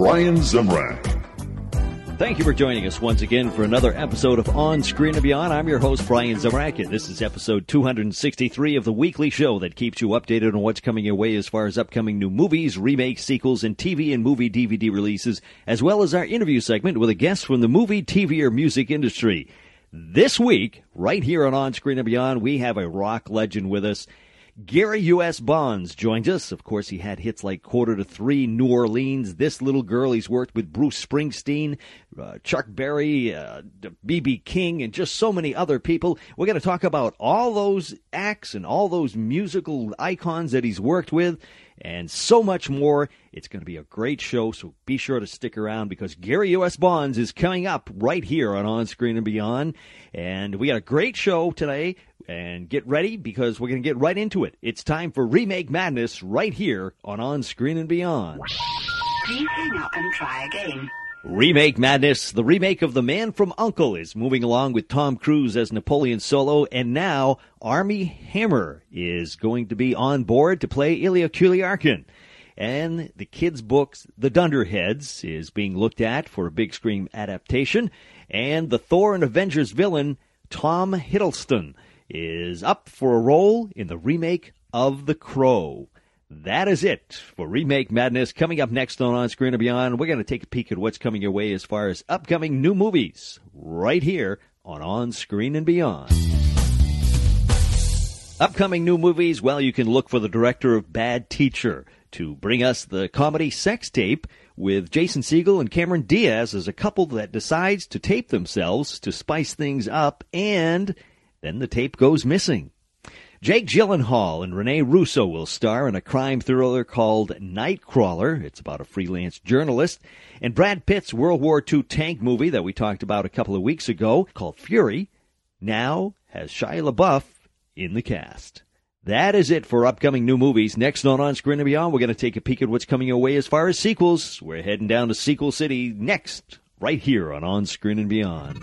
Brian Zemrak. Thank you for joining us once again for another episode of On Screen and Beyond. I'm your host, Brian Zemrak, and this is episode 263 of the weekly show that keeps you updated on what's coming your way as far as upcoming new movies, remakes, sequels, and TV and movie DVD releases, as well as our interview segment with a guest from the movie, TV, or music industry. This week, right here on On Screen and Beyond, we have a rock legend with us. Gary U.S. Bonds joins us. Of course, he had hits like Quarter to Three, New Orleans, This Little Girl. He's worked with Bruce Springsteen, uh, Chuck Berry, B.B. Uh, King, and just so many other people. We're going to talk about all those acts and all those musical icons that he's worked with and so much more. It's going to be a great show, so be sure to stick around because Gary U.S. Bonds is coming up right here on On Screen and Beyond. And we got a great show today. And get ready because we're going to get right into it. It's time for Remake Madness right here on On Screen and Beyond. Please hang up and try again. Remake Madness, the remake of The Man from Uncle, is moving along with Tom Cruise as Napoleon Solo, and now Armie Hammer is going to be on board to play Illya Kuryakin. And the kids' books, The Dunderheads, is being looked at for a big screen adaptation, and the Thor and Avengers villain, Tom Hiddleston, is up for a role in the remake of The Crow. That is it for Remake Madness. Coming up next on On Screen and Beyond, we're going to take a peek at what's coming your way as far as upcoming new movies right here on On Screen and Beyond. Upcoming new movies, well, you can look for the director of Bad Teacher to bring us the comedy sex tape with Jason Segel and Cameron Diaz as a couple that decides to tape themselves to spice things up and then the tape goes missing. Jake Gyllenhaal and Rene Russo will star in a crime thriller called Nightcrawler. It's about a freelance journalist. And Brad Pitt's World War II tank movie that we talked about a couple of weeks ago called Fury now has Shia LaBeouf in the cast. That is it for upcoming new movies. Next on On Screen and Beyond, we're going to take a peek at what's coming your way as far as sequels. We're heading down to Sequel City next, right here on On Screen and Beyond.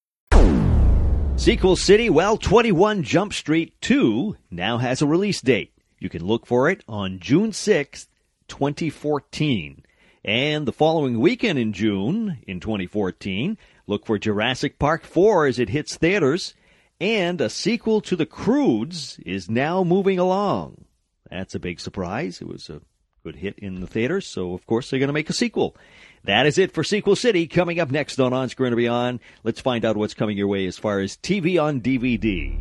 Sequel City, well, 21 Jump Street 2 now has a release date. You can look for it on June 6th, 2014. And the following weekend in June, in 2014, look for Jurassic Park 4 as it hits theaters. And a sequel to The Croods is now moving along. That's a big surprise. It was a good hit in the theaters, so of course they're going to make a sequel. That is it for Sequel City. Coming up next on On Screen and Beyond, let's find out what's coming your way as far as TV on DVD.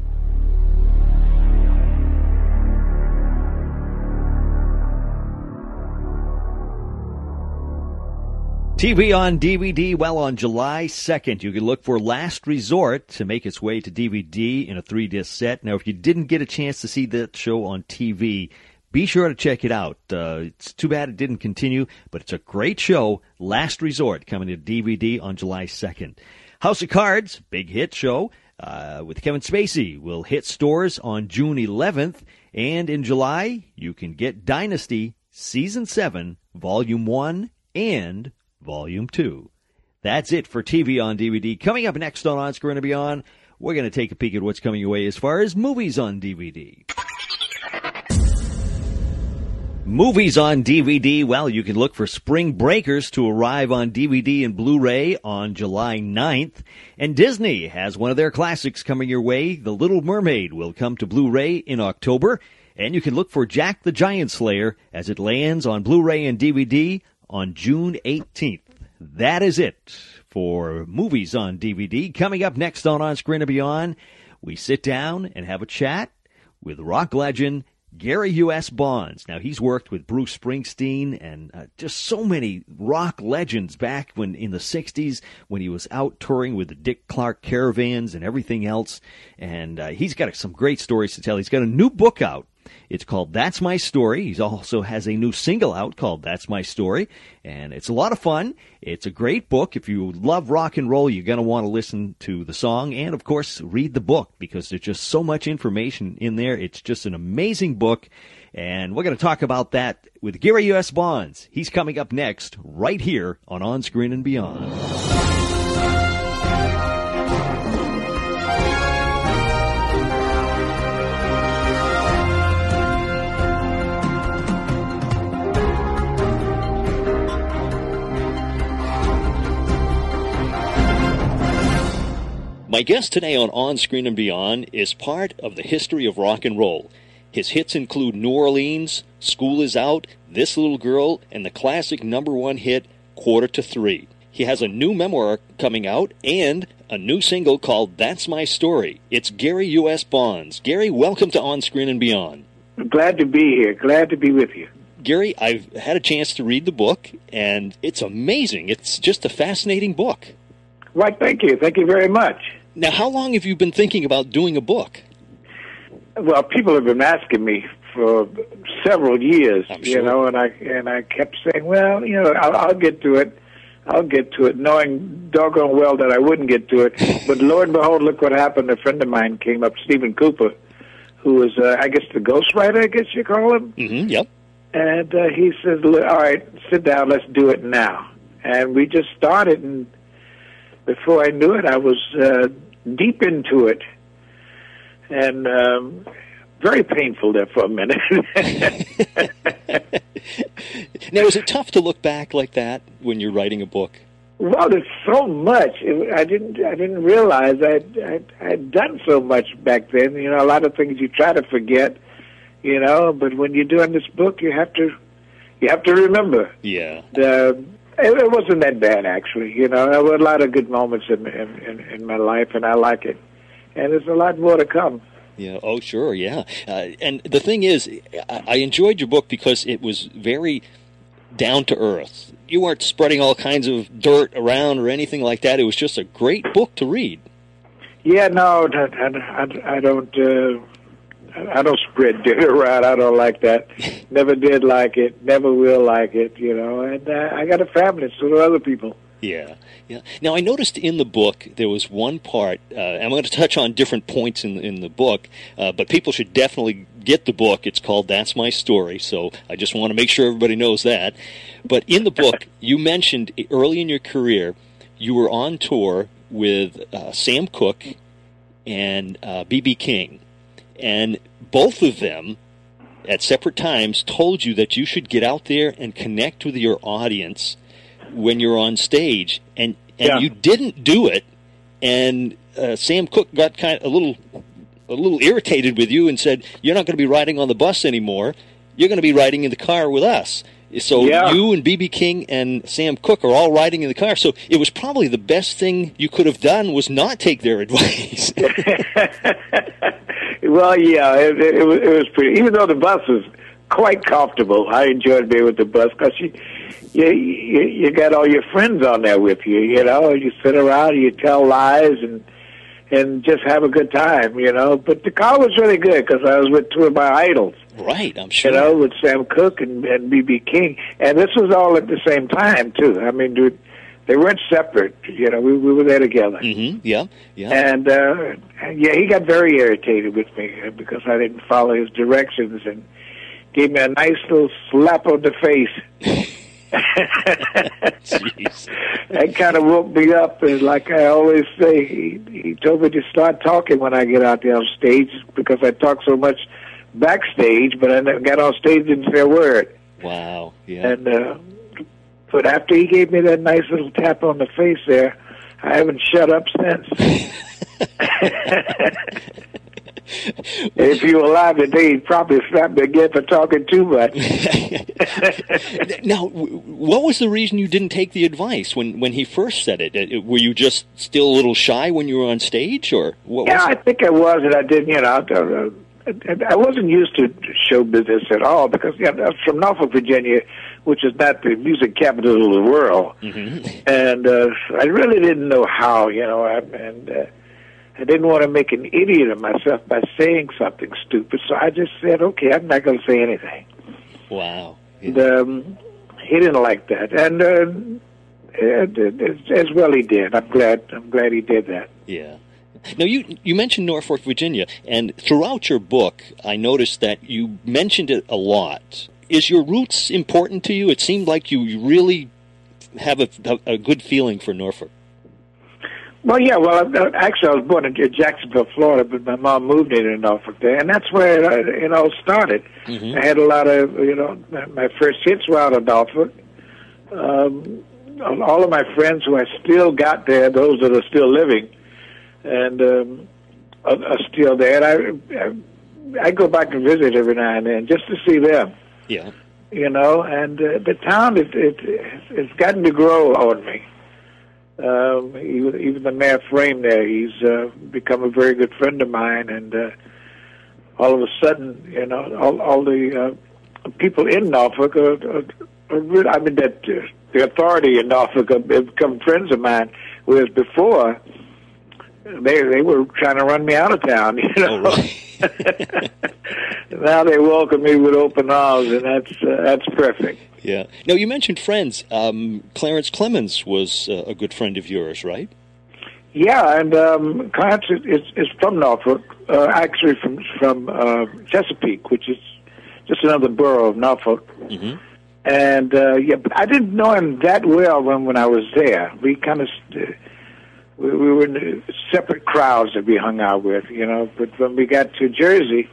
TV on DVD, well, on July 2nd, you can look for Last Resort to make its way to DVD in a three disc set. Now, if you didn't get a chance to see that show on TV, be sure to check it out. Uh, it's too bad it didn't continue, but it's a great show. Last Resort coming to DVD on July 2nd. House of Cards, big hit show uh, with Kevin Spacey, will hit stores on June 11th. And in July, you can get Dynasty Season 7, Volume 1 and Volume 2. That's it for TV on DVD. Coming up next on On Screen and Beyond, we're going to take a peek at what's coming your way as far as movies on DVD. Movies on DVD. Well, you can look for Spring Breakers to arrive on DVD and Blu-ray on July 9th. And Disney has one of their classics coming your way. The Little Mermaid will come to Blu-ray in October. And you can look for Jack the Giant Slayer as it lands on Blu-ray and DVD on June 18th. That is it for movies on DVD. Coming up next on On Screen and Beyond, we sit down and have a chat with rock legend Gary U.S. Bonds. Now, he's worked with Bruce Springsteen and uh, just so many rock legends back when in the 60s when he was out touring with the Dick Clark caravans and everything else. And uh, he's got some great stories to tell. He's got a new book out it's called That's My Story. He also has a new single out called That's My Story, and it's a lot of fun. It's a great book. If you love rock and roll, you're going to want to listen to the song and, of course, read the book because there's just so much information in there. It's just an amazing book, and we're going to talk about that with Gary U.S. Bonds. He's coming up next right here on On Screen and Beyond. My guest today on On Screen and Beyond is part of the history of rock and roll. His hits include New Orleans, School is Out, This Little Girl, and the classic number one hit, Quarter to Three. He has a new memoir coming out and a new single called That's My Story. It's Gary U.S. Bonds. Gary, welcome to On Screen and Beyond. Glad to be here. Glad to be with you. Gary, I've had a chance to read the book, and it's amazing. It's just a fascinating book. Why, thank you. Thank you very much. Now, how long have you been thinking about doing a book? Well, people have been asking me for several years, I'm you know, and I and I kept saying, well, you know, I'll, I'll get to it. I'll get to it, knowing doggone well that I wouldn't get to it. But Lord and behold, look what happened. A friend of mine came up, Stephen Cooper, who was, uh, I guess, the ghostwriter, I guess you call him. Mm-hmm, yep. And uh, he says, all right, sit down, let's do it now. And we just started, and before I knew it, I was uh, deep into it. And um, very painful there for a minute. Now, is it tough to look back like that when you're writing a book? well, there's so much. It, I didn't. I didn't realize I'd, I'd, I'd done so much back then. You know, a lot of things you try to forget. You know, but when you're doing this book, you have to. You have to remember. Yeah. the it, it wasn't that bad actually. You know, there were a lot of good moments in in, in, my life, and I like it. And there's a lot more to come. Yeah. Oh, sure. Yeah. Uh, and the thing is, I, I enjoyed your book because it was very down to earth. You weren't spreading all kinds of dirt around or anything like that. It was just a great book to read. Yeah, no, I, I, I don't. Uh, I don't spread dirt around. I don't like that. Never did like it. Never will like it. You know, and uh, I got a family, so do other people. Yeah, yeah. Now I noticed in the book there was one part. Uh, I'm going to touch on different points in in the book, uh, but people should definitely get the book. It's called "That's My Story," so I just want to make sure everybody knows that. But in the book, you mentioned early in your career you were on tour with uh, Sam Cooke and BB King, and both of them at separate times told you that you should get out there and connect with your audience when you're on stage, and and Yeah. you didn't do it, and uh, Sam Cooke got kind of a little a little irritated with you and said, "You're not going to be riding on the bus anymore. You're going to be riding in the car with us." So Yeah. you and BB King and Sam Cooke are all riding in the car. So it was probably the best thing you could have done was not take their advice. well, yeah, it, it, it, was, it was pretty. Even though the bus was quite comfortable, I enjoyed being with the bus because you, you you you got all your friends on there with you. You know, you sit around, you tell lies, and and just have a good time. You know, but the car was really good because I was with two of my idols. right, I'm sure. You know, with Sam Cooke and and BB King, and this was all at the same time too. I mean, dude, they weren't separate. You know, we we were there together. hmm Yeah, yeah. And uh, yeah, he got very irritated with me uh, because I didn't follow his directions and gave me a nice little slap on the face. That kind of woke me up, and like I always say, he, he told me to start talking when I get out there on stage because I talk so much backstage, but I never got on stage and didn't say a word. Wow. Yeah. And uh, but after he gave me that nice little tap on the face there, I haven't shut up since. if you were alive today, he'd probably slap me again for talking too much. now, what was the reason you didn't take the advice when, when he first said it? Uh, were you just still a little shy when you were on stage, or what? Yeah, I think I was, and I didn't. You know, I wasn't used to show business at all because you know, I was from Norfolk, Virginia, which is not the music capital of the world, mm-hmm. and uh, I really didn't know how. You know, I, and uh, I didn't want to make an idiot of myself by saying something stupid, so I just said, "Okay, I'm not going to say anything." Wow. Yeah. And, um, he didn't like that, and uh, as well he did. I'm glad. I'm glad he did that. Yeah. Now you you mentioned Norfolk, Virginia, and throughout your book, I noticed that you mentioned it a lot. Is your roots important to you? It seemed like you really have a, a, good feeling for Norfolk. Well, yeah. Well, actually, I was born in Jacksonville, Florida, but my mom moved into Norfolk there, and that's where it all started. Mm-hmm. I had a lot of, you know, my first hits were out of Norfolk. Um, all of my friends who I still got there, those that are still living, and um, are, are still there. And I, I I go back and visit every now and then just to see them. Yeah. You know, and uh, the town it, it it's gotten to grow on me. Um, even, even the mayor Fraim there, he's uh, become a very good friend of mine, and uh, all of a sudden, you know, all, all the uh, people in Norfolk are, are, are really, I mean, that uh, the authority in Norfolk have become friends of mine, whereas before they they were trying to run me out of town. You know. Oh, now they welcome me with open arms, and that's uh, that's perfect. Yeah. Now you mentioned friends. Um, Clarence Clemons was uh, a good friend of yours, right? Yeah, and um, Clarence is, is, is from Norfolk, uh, actually from from uh, Chesapeake, which is just another borough of Norfolk. Mm-hmm. And uh, yeah, but I didn't know him that well when when I was there. We kind of st- we, we were in separate crowds that we hung out with, you know. But when we got to Jersey,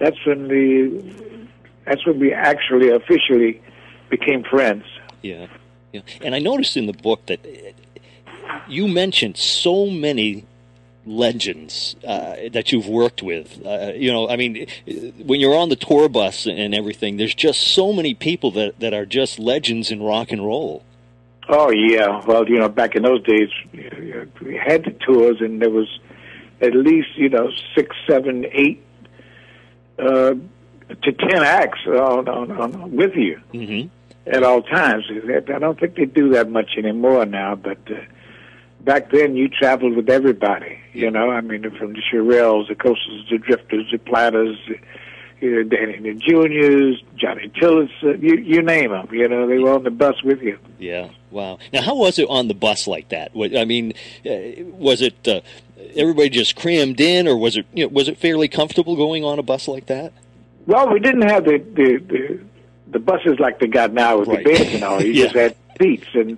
that's when the that's when we actually officially became friends. Yeah, yeah. And I noticed in the book that you mentioned so many legends uh, that you've worked with. Uh, you know, I mean, when you're on the tour bus and everything, there's just so many people that, that are just legends in rock and roll. Oh yeah, well you know back in those days we had the tours and there was at least you know six, seven, eight uh, to ten acts on, on, on with you Mm-hmm. at all times. I don't think they do that much anymore now, but uh, back then you traveled with everybody. You know, I mean from the Shirelles, the Coasters, the Drifters, the Platters. You know, Danny the Juniors, Johnny Tillis, uh, you you name them. You know, they were on the bus with you. Yeah. Wow. Now, how was it on the bus like that? What- I mean, uh, was it uh, everybody just crammed in, or was it you know, was it fairly comfortable going on a bus like that? Well, we didn't have the the the, the buses like they got now with Right. the beds and all. You just had seats, and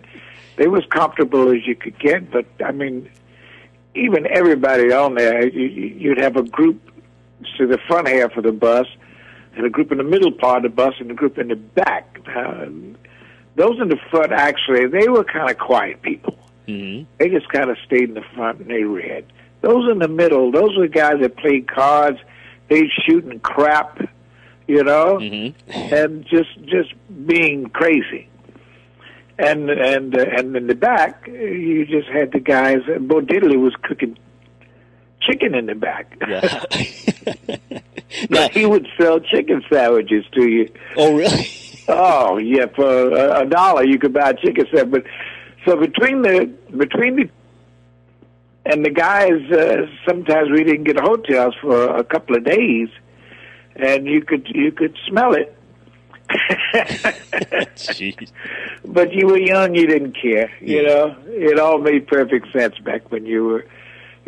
they was comfortable as you could get. But I mean, even everybody on there, you- you'd have a group to the front half of the bus, and a group in the middle part of the bus, and a group in the back. Uh, those in the front, actually, they were kind of quiet people. Mm-hmm. They just kind of stayed in the front and they read. Those in the middle, those were the guys that played cards. They shooting crap, you know, Mm-hmm. and just just being crazy. And and uh, and in the back, you just had the guys. Bo Diddley was cooking chicken in the back. Wow. now, he would sell chicken sandwiches to you. oh, really? Oh yeah, for a, a dollar you could buy a chicken set. But so between the between the and the guys, uh, sometimes we didn't get hotels for a couple of days, and you could you could smell it. Jeez. but you were young, you didn't care. You Yeah. know, it all made perfect sense back when you were,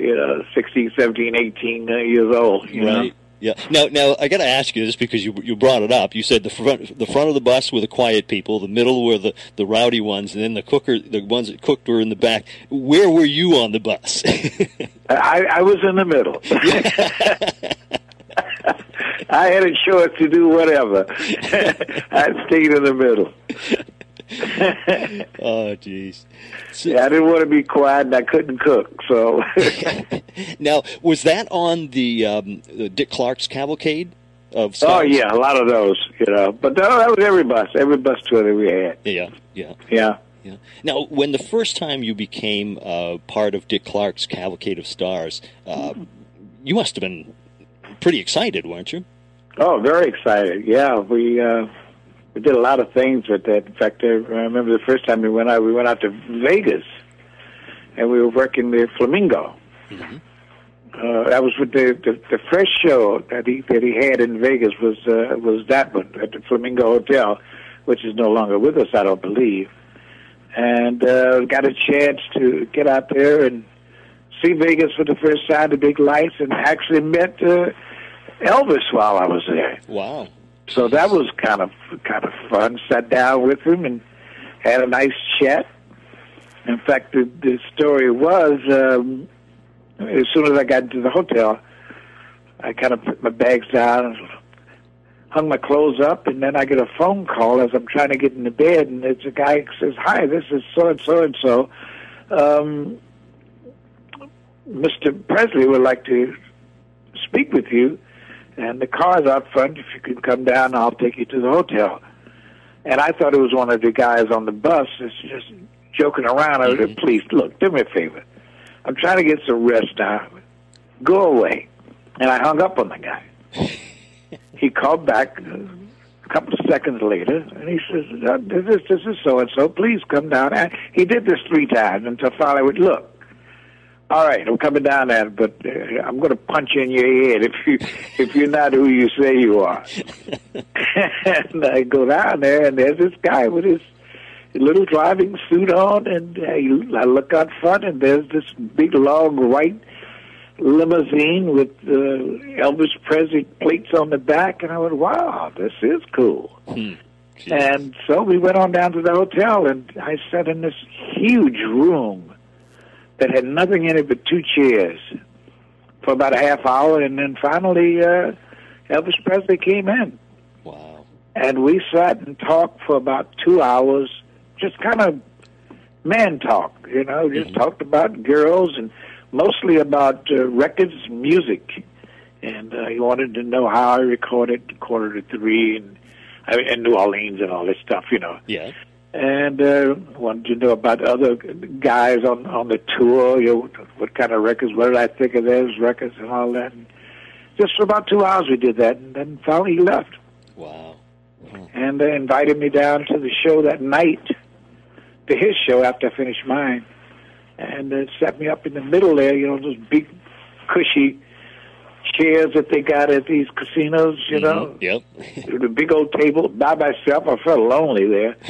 you know, 16, 17, 18 uh, years old. You know? Right. Yeah. Now, now I got to ask you this because you you brought it up. You said the front the front of the bus were the quiet people, the middle were the, the rowdy ones, and then the cooker the ones that cooked were in the back. Where were you on the bus? I, I was in the middle. I had a choice to do whatever. I stayed in the middle. oh, jeez. So, Yeah, I didn't want to be quiet, and I couldn't cook. So, now, was that on the, um, Dick Clark's cavalcade of oh yeah, a lot of those, you know. But no, that was every bus, every bus tour that we had. Yeah, yeah. Yeah. Yeah. Now, when the first time you became uh, part of Dick Clark's Cavalcade of Stars, uh, you must have been pretty excited, weren't you? Oh, very excited. Yeah, we uh, we did a lot of things with that. In fact, I remember the first time we went out. We went out to Vegas, and we were working the Flamingo. Uh, that was with the, the the first show that he that he had in Vegas was uh, was that one at the Flamingo Hotel, which is no longer with us, I don't believe. And uh, got a chance to get out there and see Vegas for the first time, the big lights, and actually met uh, Elvis while I was there. Wow. So that was kind of kind of fun. Sat down with him and had a nice chat. In fact, the, the story was um, as soon as I got into the hotel, I kind of put my bags down, hung my clothes up, and then I get a phone call as I'm trying to get into bed, and it's a guy says, "Hi, this is so and so and so. Um, Mr. Presley would like to speak with you." And the car's out front. If you can come down, I'll take you to the hotel. And I thought it was one of the guys on the bus that's just joking around. I said, please, look, do me a favor. I'm trying to get some rest now. Go away. And I hung up on the guy. he called back a couple of seconds later, and he says, uh, this, is, this is so-and-so. Please come down. And he did this three times until finally I would, look, all right, I'm coming down there, but uh, I'm going to punch you in your head if you if you're not who you say you are. and I go down there, and there's this guy with his little driving suit on, and uh, I look out front, and there's this big long white limousine with uh, Elvis Presley plates on the back, and I went, "Wow, this is cool." Jeez. And so we went on down to the hotel, and I sat in this huge room that had nothing in it but two chairs for about a half hour, and then finally uh, Elvis Presley came in, Wow. and we sat and talked for about two hours, just kind of man talk, you know, just talked about girls and mostly about uh, records, music, and uh, he wanted to know how I recorded Quarter to Three and. I mean, in New Orleans and all this stuff, you know Yeah. And uh, wanted to know about other guys on on the tour. You know, what kind of records? What did I think of those records and all that? And just for about two hours we did that, and then finally he left. Wow. And they invited me down to the show that night, to his show after I finished mine, and uh, set me up in the middle there. You know, those big, cushy chairs that they got at these casinos. You know, Yep. the big old table by myself. I felt lonely there.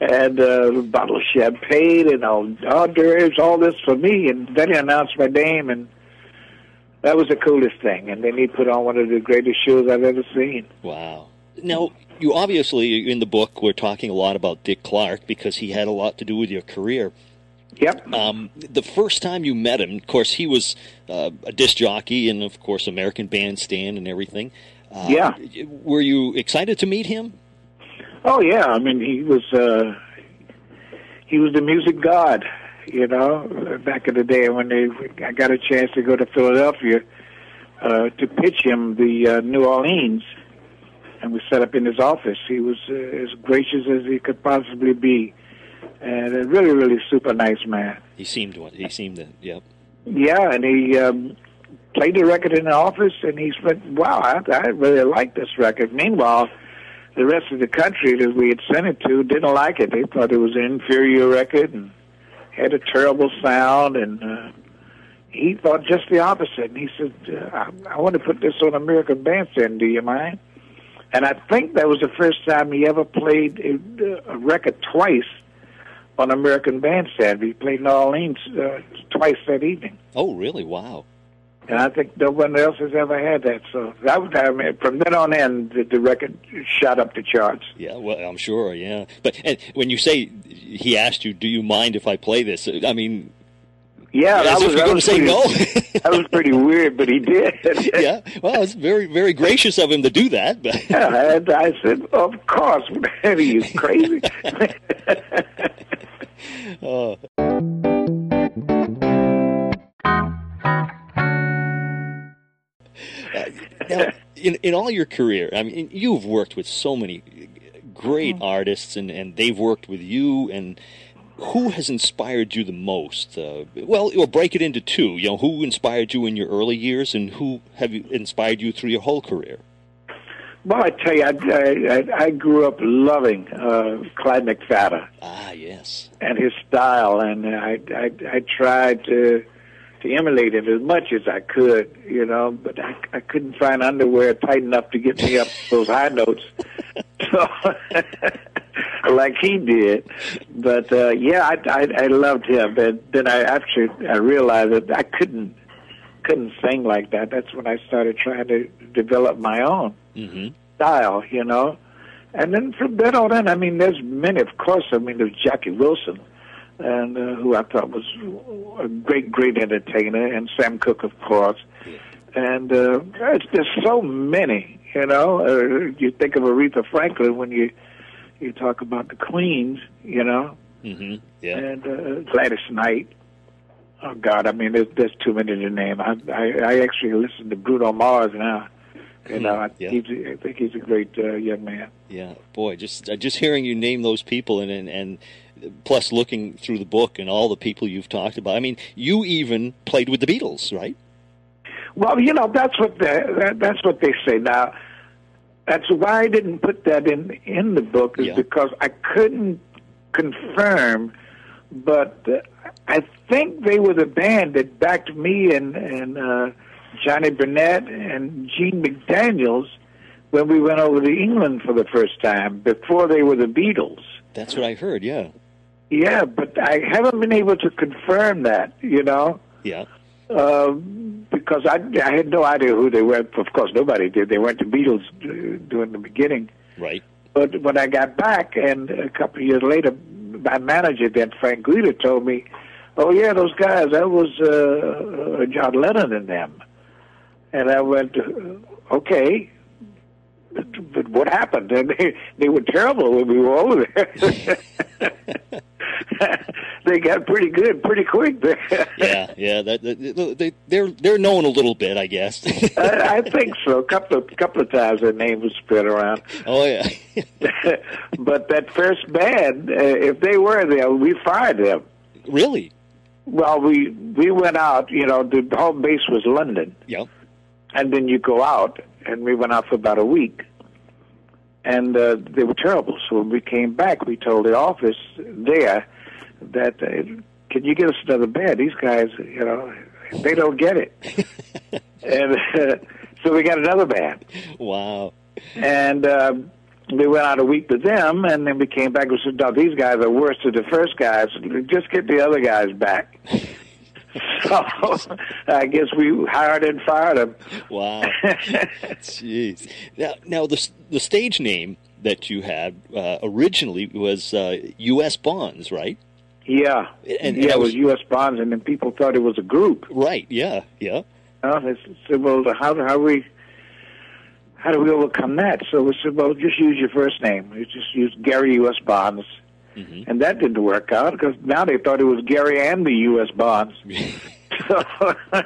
and uh, a bottle of champagne and all hors d'oeuvres, all this for me. And then he announced my name, and that was the coolest thing. And then he put on one of the greatest shows I've ever seen. Wow. Now, you obviously, in the book, we're talking a lot about Dick Clark because he had a lot to do with your career. Yep. Um, the first time you met him, of course, he was uh, a disc jockey and, of course, American Bandstand and everything. Uh, Yeah. Were you excited to meet him? Oh yeah, I mean he was uh he was the music god, you know, back in the day when they I got a chance to go to Philadelphia uh to pitch him the uh, New Orleans and we set up in his office. He was uh, as gracious as he could possibly be. And a really really super nice man. He seemed one. He seemed that. Yep. Yeah, and he um played the record in the office and he said, "Wow, I, I really like this record." Meanwhile, the rest of the country that we had sent it to didn't like it. They thought it was an inferior record and had a terrible sound. And uh, he thought just the opposite. And he said, uh, I, "I want to put this on American Bandstand. Do you mind?" And I think that was the first time he ever played a, a record twice on American Bandstand. He played New Orleans uh, twice that evening. Oh, really? Wow. And I think no one else has ever had that. So that was I mean, from then on in, the, the record shot up the charts. Yeah, well, I'm sure. Yeah, but and when you say he asked you, "Do you mind if I play this?" I mean, Yeah, that As was, if you're going to say pretty, no. that was pretty weird, but he did. yeah. Well, it's very, very gracious of him to do that. But Yeah, and I said, of course. Are you crazy? uh, now, in, in all your career, I mean, you've worked with so many great artists, and, and they've worked with you. And who has inspired you the most? Uh, well, or break it into two. You know, who inspired you in your early years, and who have you inspired you through your whole career? well, I tell you, I, I, I grew up loving uh, Clyde McPhatter Ah, yes. and his style, and I, I, I tried to to emulate him as much as I could, you know, but I, I couldn't find underwear tight enough to get me up those high notes. So, like he did, but uh, yeah, I, I I loved him. But then I actually I realized that I couldn't couldn't sing like that. That's when I started trying to develop my own hmm style, you know. And then from then on in, I mean, there's many, of course. I mean, there's Jackie Wilson, and uh, who I thought was a great, great entertainer, and Sam Cooke, of course. And uh, there's, there's so many, you know. Uh, you think of Aretha Franklin when you you talk about the Queens, you know, hmm Yeah. and uh, Gladys Knight. Oh God, I mean, there's, there's too many to name. I, I I actually listen to Bruno Mars now. You know, I, Yeah. he's, I think he's a great uh, young man. Yeah, boy, just uh, just hearing you name those people and, and and plus looking through the book and all the people you've talked about. I mean, you even played with the Beatles, right? Well, you know, that's what the, that, that's what they say. Now, that's why I didn't put that in in the book is Yeah. because I couldn't confirm, but I think they were the band that backed me and and uh, Johnny Burnette and Gene McDaniels when we went over to England for the first time before they were the Beatles. That's what I heard. Yeah, Yeah, but I haven't been able to confirm that. You know. yeah, Um, because I, I had no idea who they were. Of course, nobody did. They weren't the Beatles uh, during the beginning. right. But when I got back, and a couple of years later, my manager then, Frank Guida, told me, "Oh yeah, those guys. That was uh, uh, John Lennon and them." And I went, uh, "Okay." But, what happened? And they they were terrible when we were over there. they got pretty good pretty quick there. Yeah, yeah. That, that, they they're they're known a little bit, I guess. I, I think so. A couple of couple of times their name was spread around. oh yeah, but that first band, uh, if they were there, we fired them. really? Well, we we went out. You know, the home base was London, Yeah. and then you go out, and we went out for about a week, and uh, they were terrible. So when we came back, we told the office there that uh, can you get us another band? These guys, you know, they don't get it, and uh, so we got another band. Wow. and uh, we went out a week with them, and then we came back and said, "No, these guys are worse than the first guys. Just get the other guys back." so I guess we hired and fired him. Wow. Jeez. Now, now the the stage name that you had uh, originally was uh, U.S. Bonds, right? yeah, And- and yeah, I it was- was U.S. Bonds, and then people thought it was a group. Right. Yeah. Yeah. Uh, they said, "Well, how how we." How do we overcome that? So we said, well, just use your first name. You just use Gary U.S. Bonds. Mhm. And that didn't work out because now they thought it was Gary and the U.S. Bonds. so,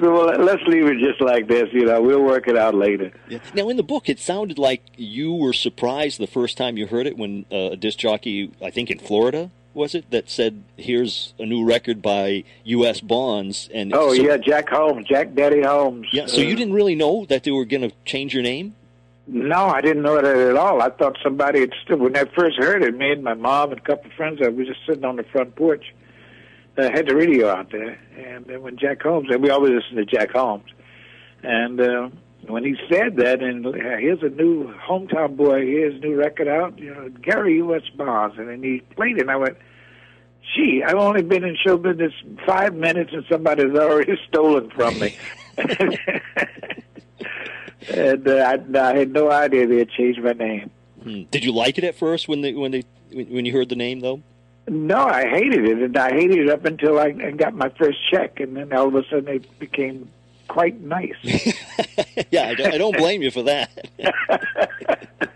so well, let's leave it just like this. You know, we'll work it out later. Yeah. Now, in the book, it sounded like you were surprised the first time you heard it when uh, a disc jockey, I think in Florida, was it, that said, "Here's a new record by U.S. Bonds." And Oh so- yeah, Jack Holmes, Jack Daddy Holmes. yeah. So Uh, you didn't really know that they were going to change your name. No, I didn't know that at all. I thought somebody had still. When I first heard it, me and my mom and a couple of friends, I was just sitting on the front porch. I had the radio out there, and then when Jack Holmes, and we always listen to Jack Holmes, and uh, when he said that, and uh, here's a new hometown boy, here's new record out, you know, Gary U.S. Bonds, and then he played it, and I went, gee, I've only been in show business five minutes, and somebody's already stolen from me. and uh, I, I had no idea they had changed my name. Hmm. Did you like it at first when they when they when you heard the name though? No, I hated it, and I hated it up until I, I got my first check, and then all of a sudden it became quite nice. yeah, I don't, I don't blame you for that.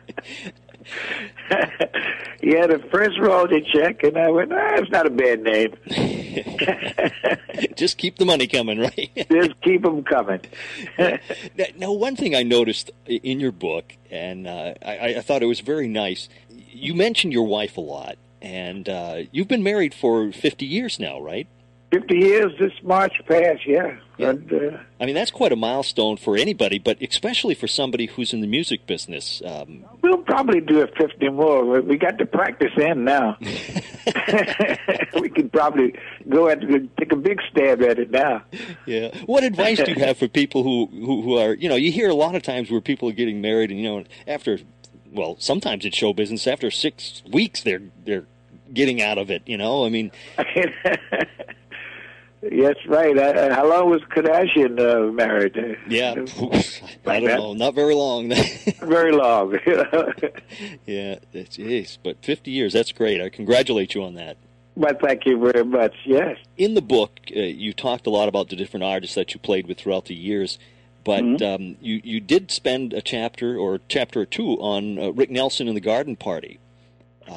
yeah, the first royalty check, and I went, ah, it's not a bad name. Just keep the money coming, right? Just keep them coming. now, one thing I noticed in your book, and uh, I, I thought it was very nice, you mentioned your wife a lot, and uh, you've been married for 50 years now, right? 50 years this March past, yeah. Yeah. And, uh, I mean, that's quite a milestone for anybody, but especially for somebody who's in the music business. Um, we'll probably do it 50 more. We- got the practice in now. we can probably go at take a big stab at it now. yeah. What advice do you have for people who, who, who are, you know, you hear a lot of times where people are getting married and, you know, after, well, sometimes it's show business, after six weeks they're, they're getting out of it, you know? I mean, yes, right. Uh, how long was Kardashian uh, married? yeah, I don't know, not very long. Very long. yeah, jeez, but 50 years, that's great. I congratulate you on that. but thank you very much. Yes. in the book, uh, you talked a lot about the different artists that you played with throughout the years, but Mm-hmm. um, you you did spend a chapter or chapter or two on uh, Rick Nelson and the Garden Party.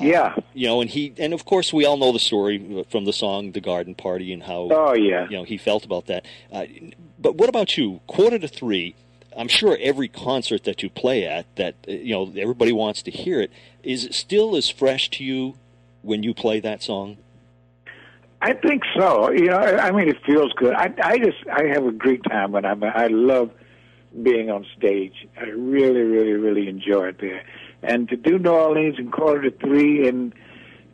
Yeah. You know, and he and of course we all know the story from the song "The Garden Party" and how Oh, yeah. you know he felt about that. Uh, but what about you? Quarter to three. I'm sure every concert that you play at, that uh, you know everybody wants to hear it. Is it still as fresh to you when you play that song? I think so. You know, I I mean, it feels good. I, I just, I have a great time when I'm. I love being on stage. I really, really, really enjoy it there. And to do New Orleans in quarter to three, and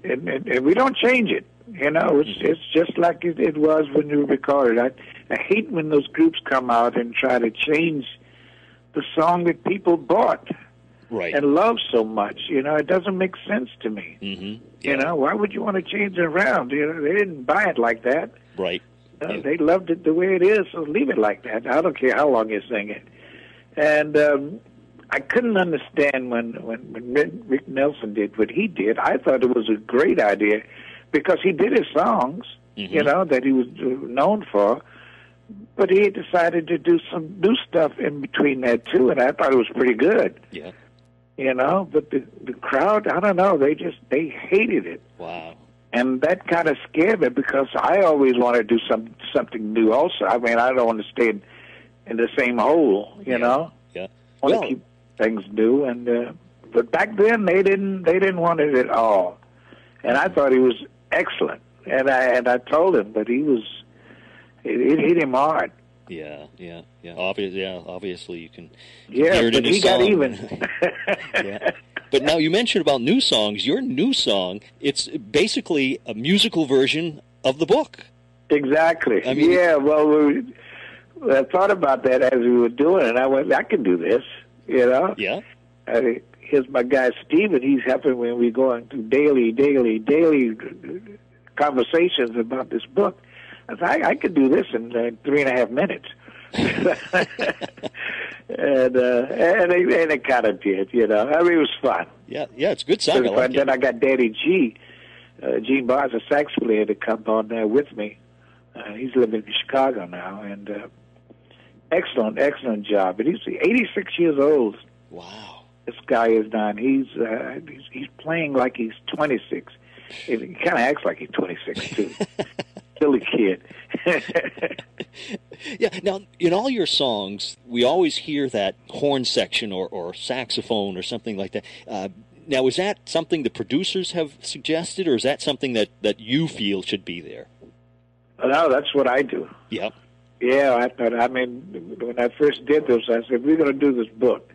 and, and, and we don't change it. You know, it's it's just like it, it was when you recorded. I I hate when those groups come out and try to change the song that people bought Right. and love so much. You know, it doesn't make sense to me. mm-hmm. You know, why would you want to change it around? You know, they didn't buy it like that. Right. You know, Yeah. They loved it the way it is, so leave it like that. I don't care how long you sing it. And um, I couldn't understand when when, when Rick, Nelson did what he did. I thought it was a great idea because he did his songs, Mm-hmm. you know, that he was known for. But he had decided to do some new stuff in between that too, and I thought it was pretty good, Yeah. you know. But the the crowd, I don't know, they just they hated it Wow. and that kind of scared me because I always want to do some something new. Also, I mean, I don't want to stay in, in the same hole. You Yeah. know, Yeah. I want Well- to keep things do. And uh, but back then they didn't they didn't want it at all, and I thought he was excellent. And I and I told him, but he was it, it hit him hard. Yeah. Yeah. Yeah. Obvious. Yeah. Obviously, you can. Yeah, hear it but he got even. yeah. But now you mentioned about new songs. Your new song, it's basically a musical version of the book. Exactly. I mean- yeah. Well, we, I thought about that as we were doing it. I went, I can do this. You know. Yeah. Uh, here's my guy Steven. He's helping when we going through daily, daily, daily conversations about this book. I said, I, I could do this in uh, three and a half minutes. and uh, and it, and it kind of did, you know. I mean, it was fun. Yeah. Yeah. It's good song. I like Then it. I got Daddy G, uh, Gene Barge, a sax player, to come on there with me. Uh, he's living in Chicago now, and uh, excellent, excellent job. And he's 86 years old Wow. this guy is and He's uh, he's, he's playing like he's 26. He kind of acts like he's 26 too. Still a kid. Yeah. Now, in all your songs, we always hear that horn section or, or saxophone or something like that. Uh, now, is that something the producers have suggested, or is that something that, that you feel should be there? no, that's what I do. Yep. Yeah, I thought. I mean, when I first did this, I said we're going to do this book,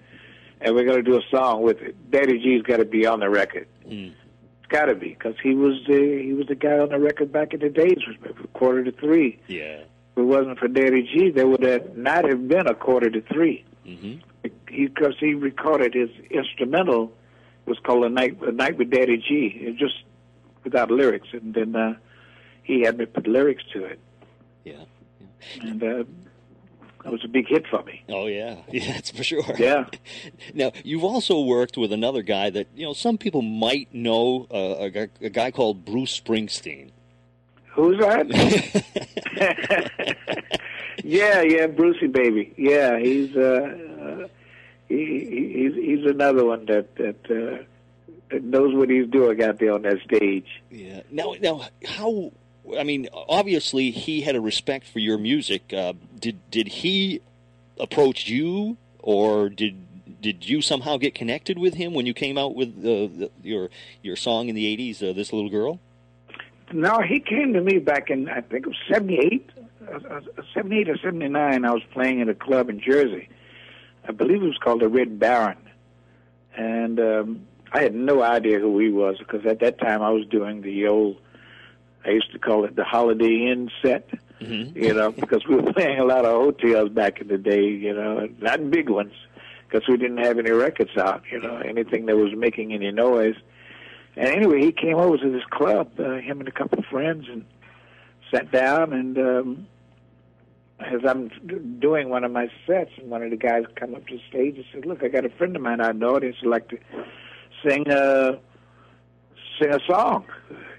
and we're going to do a song with it. Daddy G's got to be on the record. Mm. It's got to be because he was the he was the guy on the record back in the days, was quarter to three. Yeah. If it wasn't for Daddy G, there would have not have been a quarter to three. hmm he because he recorded his instrumental was called a night a night with Daddy G. It just without lyrics, and then uh, he had me put lyrics to it, Yeah. And uh, It was a big hit for me. Oh yeah, yeah, that's for sure. Yeah. now you've also worked with another guy that you know some people might know, uh, a, guy- a guy called Bruce Springsteen. Who's that? yeah, yeah, Brucey baby. Yeah, he's uh, uh he, he- he's he's another one that that uh, that knows what he's doing out there on that stage. Yeah. Now, now, how? I mean, obviously, he had a respect for your music. Uh, did did he approach you, or did did you somehow get connected with him when you came out with uh, the, your your song in the '80s, uh, "This Little Girl"? No, he came to me back in I think it was '78, uh, '78 or '79. I was playing at a club in Jersey. I believe it was called the Red Baron, and um, I had no idea who he was because at that time I was doing the old. I used to call it the Holiday Inn set, you know, because we were playing a lot of hotels back in the day, you know, not big ones, because we didn't have any records out, you know, anything that was making any noise. And anyway, he came over to this club, uh, him and a couple of friends, and sat down. And um, as I'm doing one of my sets, and one of the guys come up to the stage and said, "Look, I got a friend of mine out in the audience who'd like to sing a sing a song."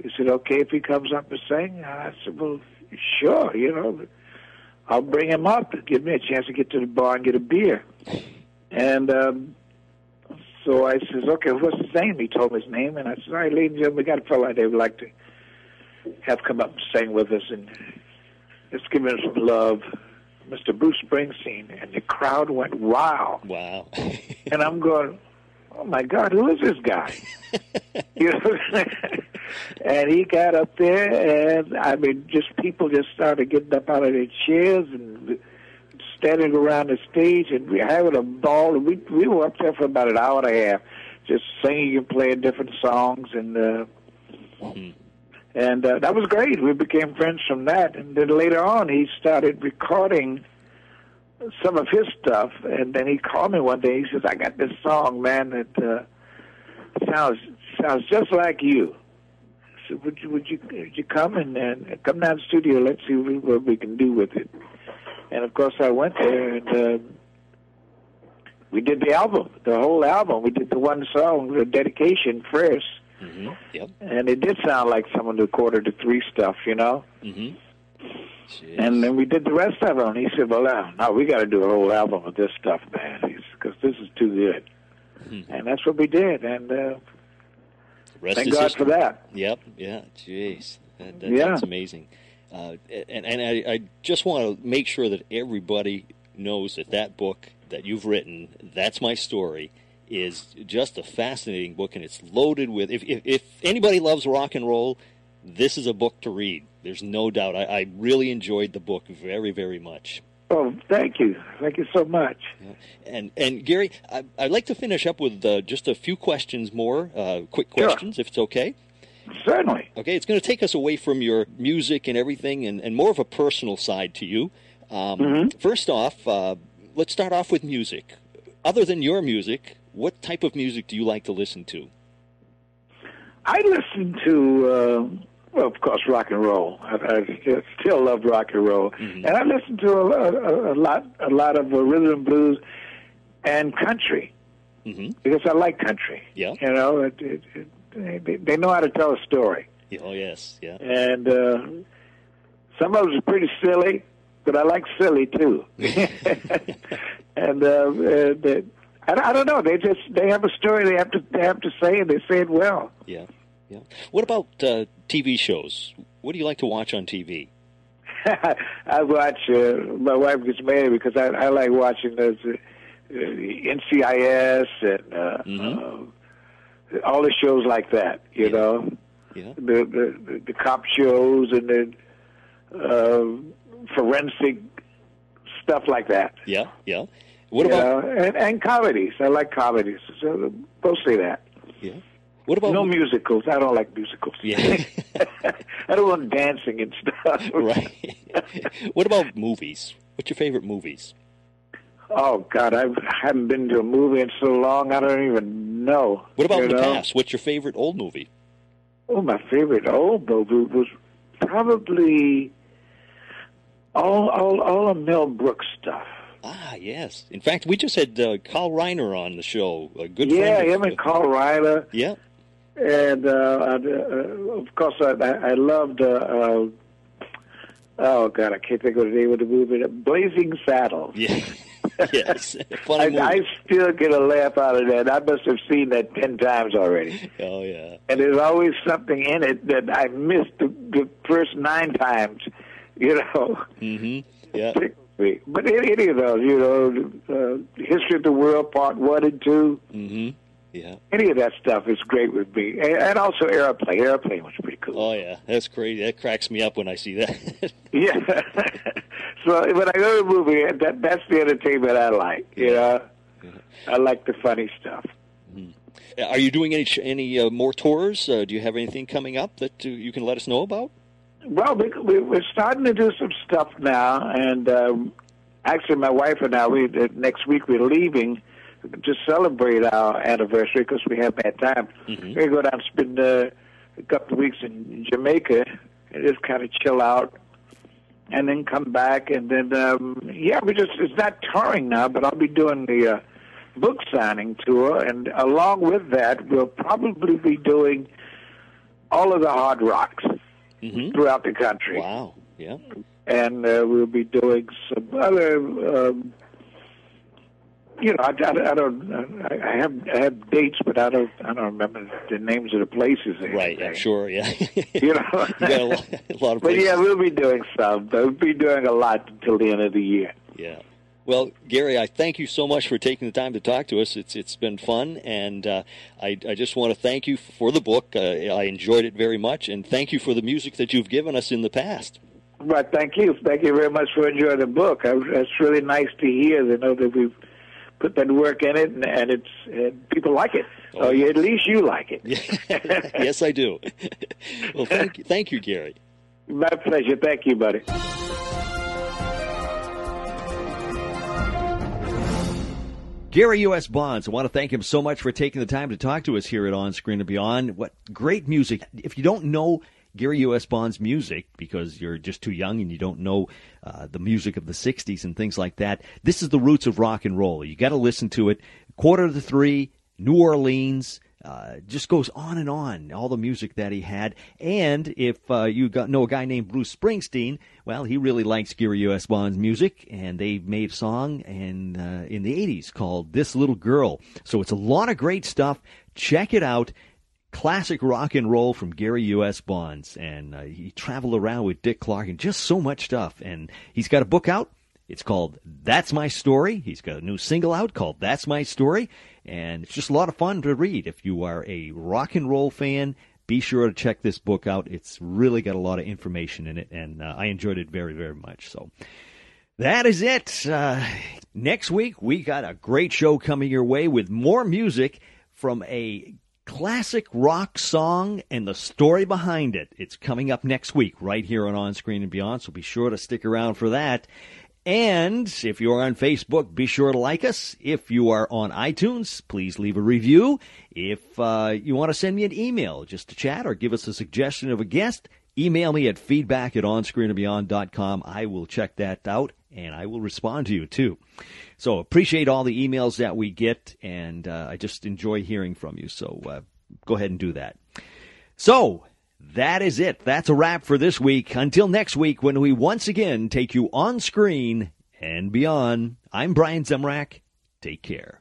He said, "Okay, if he comes up and sing." I said, "Well, sure, you know." I'll bring him up. To give me a chance to get to the bar and get a beer. And um, so I says, okay, what's his name? He told me his name, and I said, all right, ladies and gentlemen, we got a fellow they would like to have come up and sing with us, and let's give him some love, Mr. Bruce Springsteen. And the crowd went wild, Wow. and I'm going, oh my God, who is this guy? you know, and he got up there, and I mean, just people just started getting up out of their chairs and standing around the stage, and we having a ball. And we we were up there for about an hour and a half, just singing and playing different songs, and uh, and uh, that was great. We became friends from that, and then later on, he started recording some of his stuff, and then he called me one day. He says, "I got this song, man, that uh, sounds sounds just like you." I said, "Would you would you would you come and, and come down to the studio? Let's see what we can do with it." And of course, I went there and uh, we did the album, the whole album. We did the one song, the dedication first, hmm Yep. and it did sound like some of the quarter to three stuff, you know. Hmm And then we did the rest of it. And he said, "Well, now, we got to do a whole album of this stuff, man, because this is too good." And that's what we did. And uh, Rest thank is God history. for that. Yep. Yeah. Jeez. That, that, Yeah. That's amazing. Uh, and and I, I just want to make sure that everybody knows that that book that you've written, that's my story, is just a fascinating book, and it's loaded with. If if, if anybody loves rock and roll, this is a book to read. There's no doubt. I, I really enjoyed the book very very much. Oh, thank you, thank you so much. And and Gary, I, I'd like to finish up with uh, just a few questions more, uh, quick Sure. questions, if it's okay. Certainly. Okay, it's going to take us away from your music and everything, and, and more of a personal side to you. Um, First off, uh, let's start off with music. Other than your music, what type of music do you like to listen to? I listen to, uh, well, of course, rock and roll. I, I still, love rock and roll, and I listen to a, a, a lot, a lot of uh, rhythm and blues and country hmm because I like country. Yeah. you know, it, it, it, they, they know how to tell a story, Oh yes, yeah. and uh, some of them are pretty silly, but I like silly too. and uh, uh, they, I, I don't know. They just they have a story they have to they have to say, and they say it well. Yeah, yeah. What about uh, TV shows? What do you like to watch on TV? I watch. Uh, my wife gets mad because I, I like watching those uh, uh, NCIS and uh, Mhm. uh, all the shows like that. You Yeah. know, Yeah, the, the the the cop shows and the uh, forensic stuff like that. yeah, yeah. What about and, and comedies? I like comedies. So mostly that. yeah? What about No musicals. I don't like musicals. Yeah. I don't want dancing and stuff. right? what about movies? What's your favorite movies? Oh God, I haven't been to a movie in so long. I don't even know. What about you the know? past? What's your favorite old movie? Oh, my favorite old movie was probably all all all of Mel Brooks stuff. Ah, yes. In fact, we just had uh, Carl Reiner on the show. A good yeah, friend. him and Carl Reiner. Yeah. And uh, I, uh, of course, I, I loved. Uh, uh, oh God, I can't think of the name of the movie. Blazing Saddles. Yeah. yes. I. I still get a laugh out of that. I must have seen that ten times already. Oh, yeah. And there's always something in it that I missed the, the first nine times. You know, Mm-hmm. Yeah. But any, any of those, you know, uh, History of the World Part One and Two. Mm-hmm. Yeah. Any of that stuff is great with me, and, and also Airplane. Airplane was pretty cool. Oh, yeah. That's crazy. That cracks me up when I see that. Yeah. so when I go to a movie, that that's the entertainment I like. You know, I like the funny stuff. Are you doing any any uh, more tours? Uh, do you have anything coming up that uh, you can let us know about? Well, we, we, we're starting to do some stuff now, and um, actually, my wife and I, we next week we're leaving to celebrate our anniversary because we haven't had time. Mhm. We're going to go down and spend uh, a couple of weeks in Jamaica and just kind of chill out, and then come back, and then um, yeah, we just it's not touring now, but I'll be doing the uh, book signing tour, and along with that, we'll probably be doing all of the hard rocks Mm-hmm. throughout the country Wow. Yeah. and uh, we'll be doing some other. Um, you know, I, I, I don't. I have I have dates, but I don't. I don't remember the names of the places. Right. I'm sure. Yeah. You know. you got a lot, a lot of but yeah, we'll be doing some. We'll be doing a lot until the end of the year. Yeah. Well, Gary, I thank you so much for taking the time to talk to us. It's it's been fun, and uh, I I just want to thank you for the book. Uh, I enjoyed it very much, and thank you for the music that you've given us in the past. Right, thank you, thank you very much for enjoying the book. I, it's really nice to hear. To know that we've put that work in it, and, and it's and people like it. Oh. Or you, at least you like it. yes, I do. well, thank you, thank you, Gary. My pleasure. Thank you, buddy. Gary U.S. Bonds, I want to thank him so much for taking the time to talk to us here at On Screen and Beyond. What great music. If you don't know Gary U.S. Bond's music because you're just too young and you don't know uh, the music of the 60s and things like that, this is the roots of rock and roll. You got to listen to it. Quarter to three, New Orleans, uh, just goes on and on, all the music that he had. And if uh, you got, know a guy named Bruce Springsteen, well, he really likes Gary U.S. Bond's music, and they made a song in, uh, in the 80s called This Little Girl. So it's a lot of great stuff. Check it out. Classic rock and roll from Gary U.S. Bonds. And uh, he traveled around with Dick Clark and just so much stuff. And he's got a book out. It's called That's My Story. He's got a new single out called That's My Story. And it's just a lot of fun to read. If you are a rock and roll fan, be sure to check this book out. It's really got a lot of information in it, and uh, I enjoyed it very, very much. So that is it. Uh, next week, we got a great show coming your way with more music from a classic rock song and the story behind it. It's coming up next week right here on On Screen and Beyond, so be sure to stick around for that. And if you're on Facebook, be sure to like us. If you are on iTunes, please leave a review. If uh, you want to send me an email just to chat or give us a suggestion of a guest, email me at feedback at onscreenandbeyond.com. I will check that out and I will respond to you too. So appreciate all the emails that we get and uh, I just enjoy hearing from you. So uh, go ahead and do that. So that is it. That's a wrap for this week. Until next week, when we once again take you on screen and beyond, I'm Brian Zemrak. Take care.